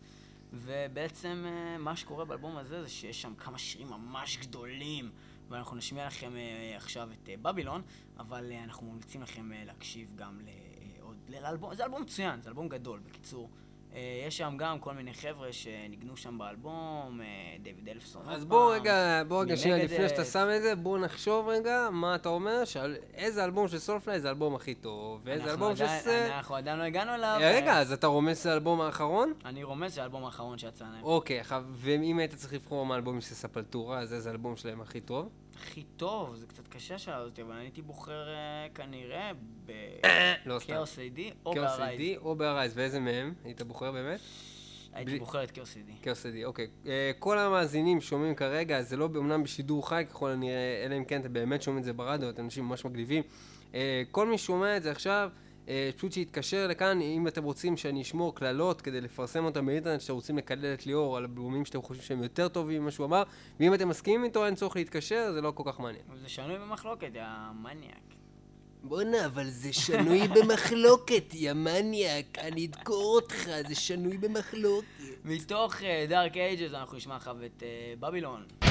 ובעצם אה, מה שקורה באלבום הזה זה שיש שם כמה שירים ממש גדולים, ואנחנו נשמיע לכם אה, עכשיו את אה, בבילון, אבל אה, אנחנו ממליצים לכם אה, להקשיב גם לעוד, לאלבום, זה אלבום מצוין, זה אלבום גדול, בקיצור. אה, יש שם גם כל מיני חבר'ה שניגנו שם באלבום, אה, דיוויד אלפסון. אז עוד בוא פעם, רגע, בוא רגע שנייה. לפני שאתה שם את זה, בוא נחשוב רגע מה אתה אומר, שעל איזה אלבום של סולפליי זה האלבום הכי טוב, ואיזה אלבום של... אנחנו עדיין לא הגענו אליו. רגע, אה, אז אתה רומז לאלבום האחרון? אני רומז שהאלבום האחרון שיצא להם. אוקיי, ואם היית צריך לבחור מהאלבומים של ספלטורה, אז איזה אלבום שלהם הכי טוב? הכי טוב, זה קצת קשה שאלה אותי, אבל אני הייתי בוחר אה, כנראה לא סתם. בכאוס איי-די או בארייז. איי-די או בארייז, ואיזה מהם היית בוחר באמת? הייתי בוחר את קיוסידי. כאוס-די, אוקיי. אה, כל המאזינים שומעים כרגע, זה לא אומנם בשידור חי ככל הנראה, אלא אם כן אתם באמת שומעים את זה ברדיו, אתם אנשים ממש מגניבים. אה, כל מי ששומע את זה עכשיו, אה, פשוט שיתקשר לכאן, אם אתם רוצים שאני אשמור קללות כדי לפרסם אותם באינטרנט, שאתם רוצים לקלל את ליאור על אלבומים שאתם חושבים שהם יותר טובים ממה שהוא אמר, ואם אתם מסכימים איתו, אין צורך להתקשר, זה לא כל כך מעניין. זה שנוי במחלוקת, יא מניאק. בואנה, אבל זה שנוי במחלוקת, יא מניאק, אני אדקור אותך, זה שנוי במחלוקת. מתוך דארק אייג'ס אנחנו נשמע עכשיו את אה, בבילון.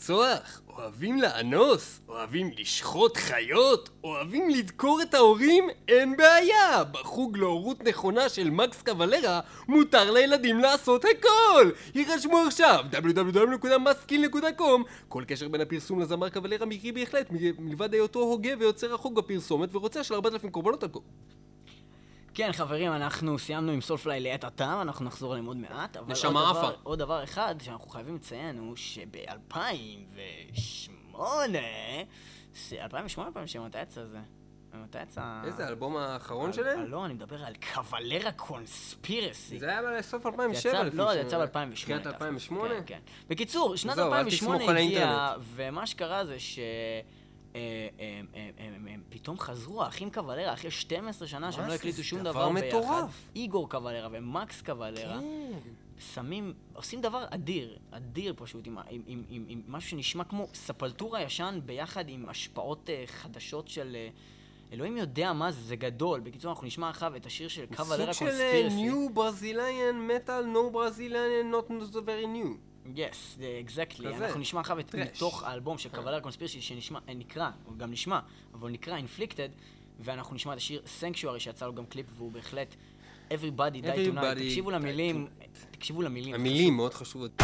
לרצוח, אוהבים לאנוס, אוהבים לשחוט חיות, אוהבים לדקור את ההורים, אין בעיה! בחוג להורות נכונה של מקס קבלרה מותר לילדים לעשות הכל! יירשמו עכשיו www.maskin.com כל קשר בין הפרסום לזמר קבלרה מקרי בהחלט מלבד היותו הוגה ויוצר החוג בפרסומת ורוצה של 4,000 קורבנות על כל... כן, חברים, אנחנו סיימנו עם סולפליי לעת עתה, ואנחנו נחזור אליהם עוד מעט. אבל עוד דבר-. עוד דבר אחד שאנחנו חייבים לציין הוא שב-2008 ס- 2008 2007, מתי יצא זה? מתי יצא... איזה, האלבום האחרון שלהם? לא, אני מדבר על קוולרה קונספירסי. זה היה בסוף זה 2007 יצא- לפי לא, זה יצא ב-2008. תחילת 2008? כן, כן. בקיצור, שנת זהו, אל 2008 תסמוך על הגיעה. ומה שקרה זה ש... הם, הם, הם, הם, הם פתאום חזרו, האחים קוולרה, אחרי 12 שנה שהם לא? הקליטו שום דבר דבר ביחד. מטורף. איגור קוולרה ומקס קוולרה, כן. שמים, עושים דבר אדיר, אדיר פשוט, עם, עם, עם, עם, עם משהו שנשמע כמו ספלטורה ישן ביחד עם השפעות אה, חדשות של... אה, אלוהים יודע מה זה, זה גדול. בקיצור, אנחנו נשמע אחריו את השיר של קוולרה סוג של Conspiracy. ניו ברזיליאן מטאל, נו ברזיליאן, not very new. Yes, exactly. כזה. אנחנו נשמע טרש. מתוך האלבום של Cavalera Conspiracy שנשמע, אה, נקרא, הוא גם נשמע, אבל נקרא Inflicted, ואנחנו נשמע את השיר Sanctuary שיצא לו גם קליפ והוא בהחלט Everybody Die Tonight. Everybody תקשיבו למילים, תקשיבו למילים. המילים מאוד חשובות.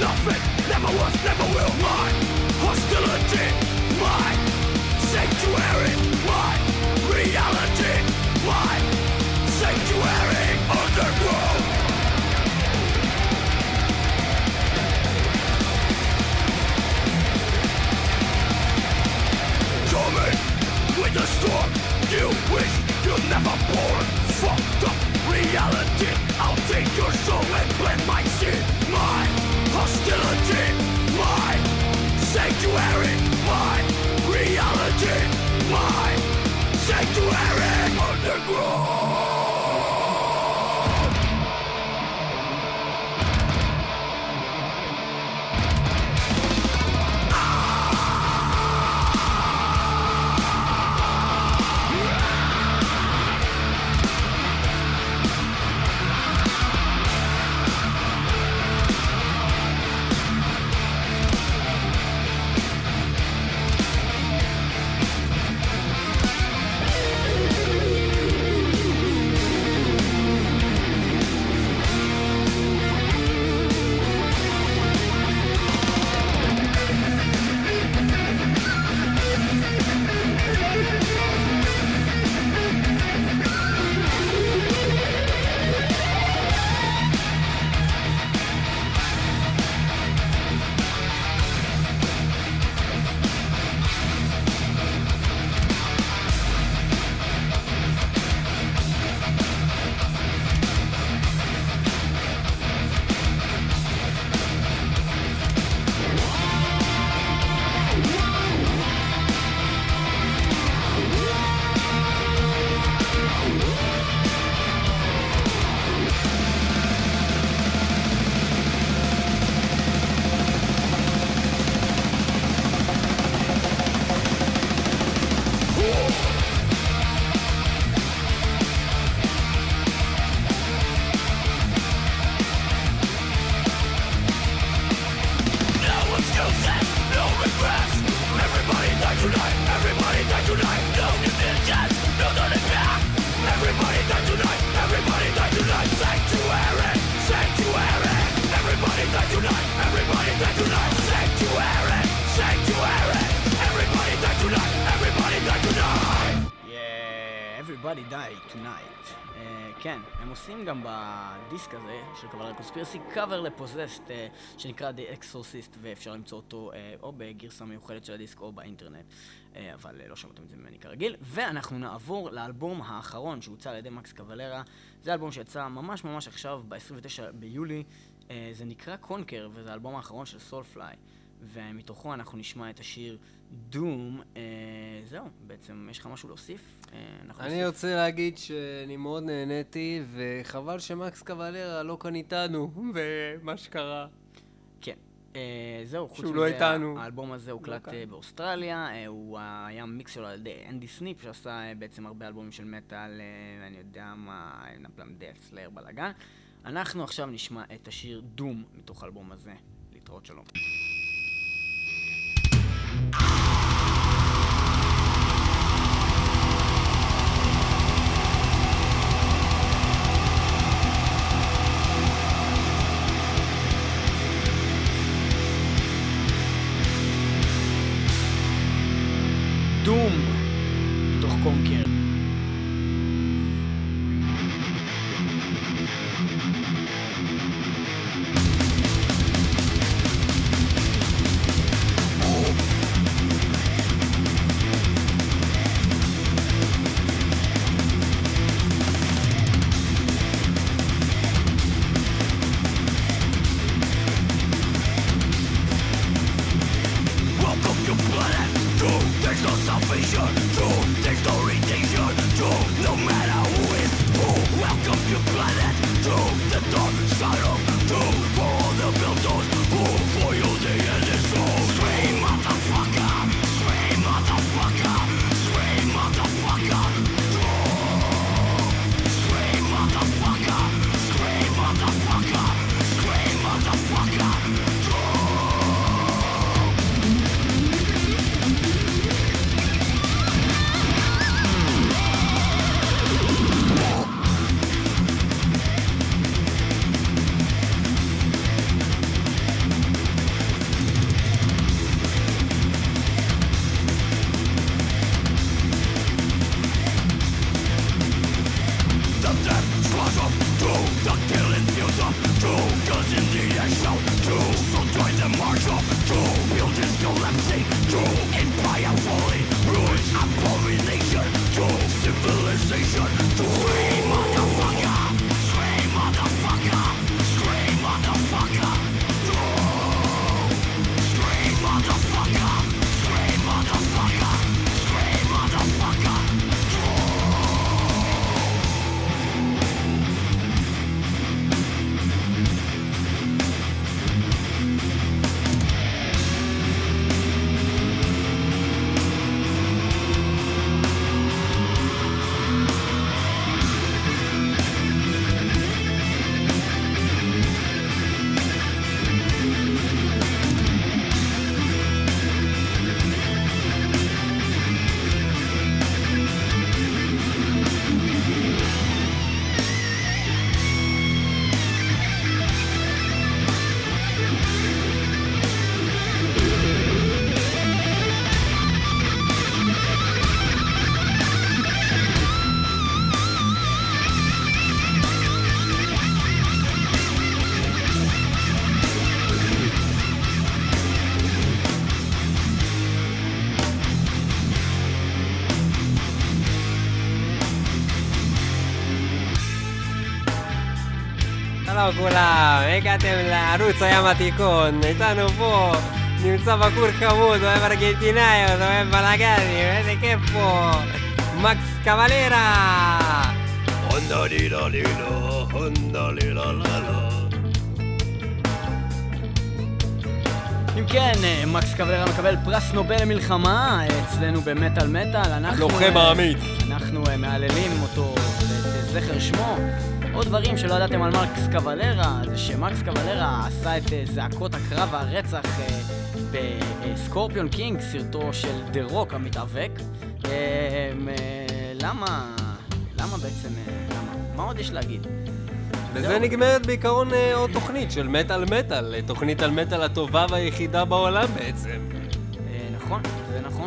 Nothing, never was, never will. My hostility, my sanctuary, my reality, my sanctuary underground. Coming with the storm You wish you'd never born Fucked up reality I'll take your soul and seed My hostility My sanctuary My reality My sanctuary Underground עושים גם בדיסק הזה של קבלר קונספירסי קאבר לפוזסט uh, שנקרא The Exorcist ואפשר למצוא אותו uh, או בגרסה מיוחדת של הדיסק או באינטרנט. uh, אבל לא שמעתם את זה ממני כרגיל. ואנחנו נעבור לאלבום האחרון שהוצא על ידי מקס קבלרה זה אלבום שיצא ממש ממש עכשיו ב-29 ביולי. זה נקרא קונקר וזה האלבום האחרון של סולפליי ומתוכו אנחנו נשמע את השיר דום. אה, זהו, בעצם יש לך משהו להוסיף? אה, אני נוסיף. רוצה להגיד שאני מאוד נהניתי, וחבל שמקס קוולרה לא כאן איתנו, ומה שקרה. כן. אה, זהו, חוץ שהוא לא איתנו. האלבום הזה הוקלט כאן. אה, באוסטרליה, אה, הוא היה מיקס שלו על ידי אנדי סניפ, שעשה אה, בעצם הרבה אלבומים של מטאל, אה, אני יודע מה, Napalm Death, Slayer בלאגן. אנחנו עכשיו נשמע את השיר Doom מתוך האלבום הזה. להתראות שלום. Thank you. שלום כולם, הגעתם לערוץ הים התיכון, איתנו פה נמצא בחור חמוד, אוהב ארגנטינאיות, אוהב בלאגנים, איזה כיף פה, מקס קבלרה! הונדה לילה לילה, הונדה לילה לילה. אם כן, אה, מקס קבלרה מקבל פרס נובל למלחמה אה, אצלנו במטאל מטאל. אנחנו... לוחם אה, האמיץ. אנחנו מהללים אותו ואת זכר שמו. עוד דברים שלא ידעתם על מקס קבלרה, זה שמקס קבלרה עשה את אה, זעקות הקרב והרצח אה, ב Scorpion King, סרטו של The Rock המתאבק. אה, אה, למה... למה בעצם... למה? מה עוד יש להגיד? וזה. נגמרת בעיקרון עוד תוכנית של מטאל מטאל, תוכנית על מטאל הטובה והיחידה בעולם בעצם. נכון,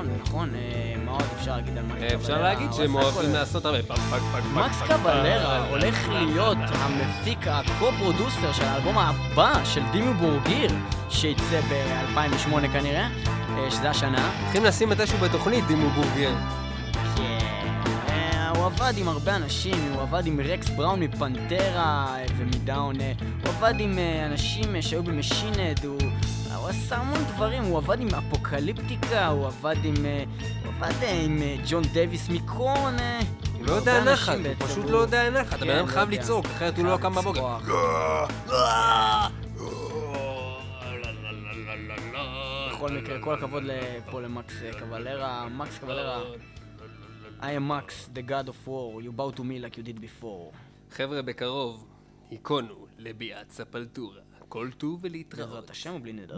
נכון, נכון. אה, מה עוד אפשר להגיד על מקס קבלרה? אה, אפשר להגיד שהם אוהבים לעשות הרבה פק פק פק פק מקס קבלרה הולך להיות המפיק ה co-producer של האלבום הבא של Dimmu Borgir, שיצא ב-2008 כנראה, אה, שזה השנה. צריכים לשים מתישהו בתוכנית Dimmu Borgir. כן. הוא עבד עם הרבה אנשים, הוא עבד עם רקס בראון מ Pantera ומ Down, הוא עבד עם אנשים שהיו ב Machine Head, הוא... הוא עשה המון דברים, הוא עבד עם Apocalyptica, הוא עבד עם... אה, הוא עבד אה, עם אה, ג'ון דייוויס מקורן. אה, הוא לא יודע נחת, הוא בעצם, פשוט הוא- לא יודע נחת, הבן כן, אדם לא חייב. לצעוק, אחרת הוא לא קם בבוקר. בכל מקרה, כל הכבוד פה למקס קבלרה, מקס קבלרה. I am Max, the god of war, you bow to me like you did before. חבר'ה, בקרוב, היכונו לביאת ספלטורה. כל טוב ולהתראות. בעזרת השם ובלי נדר.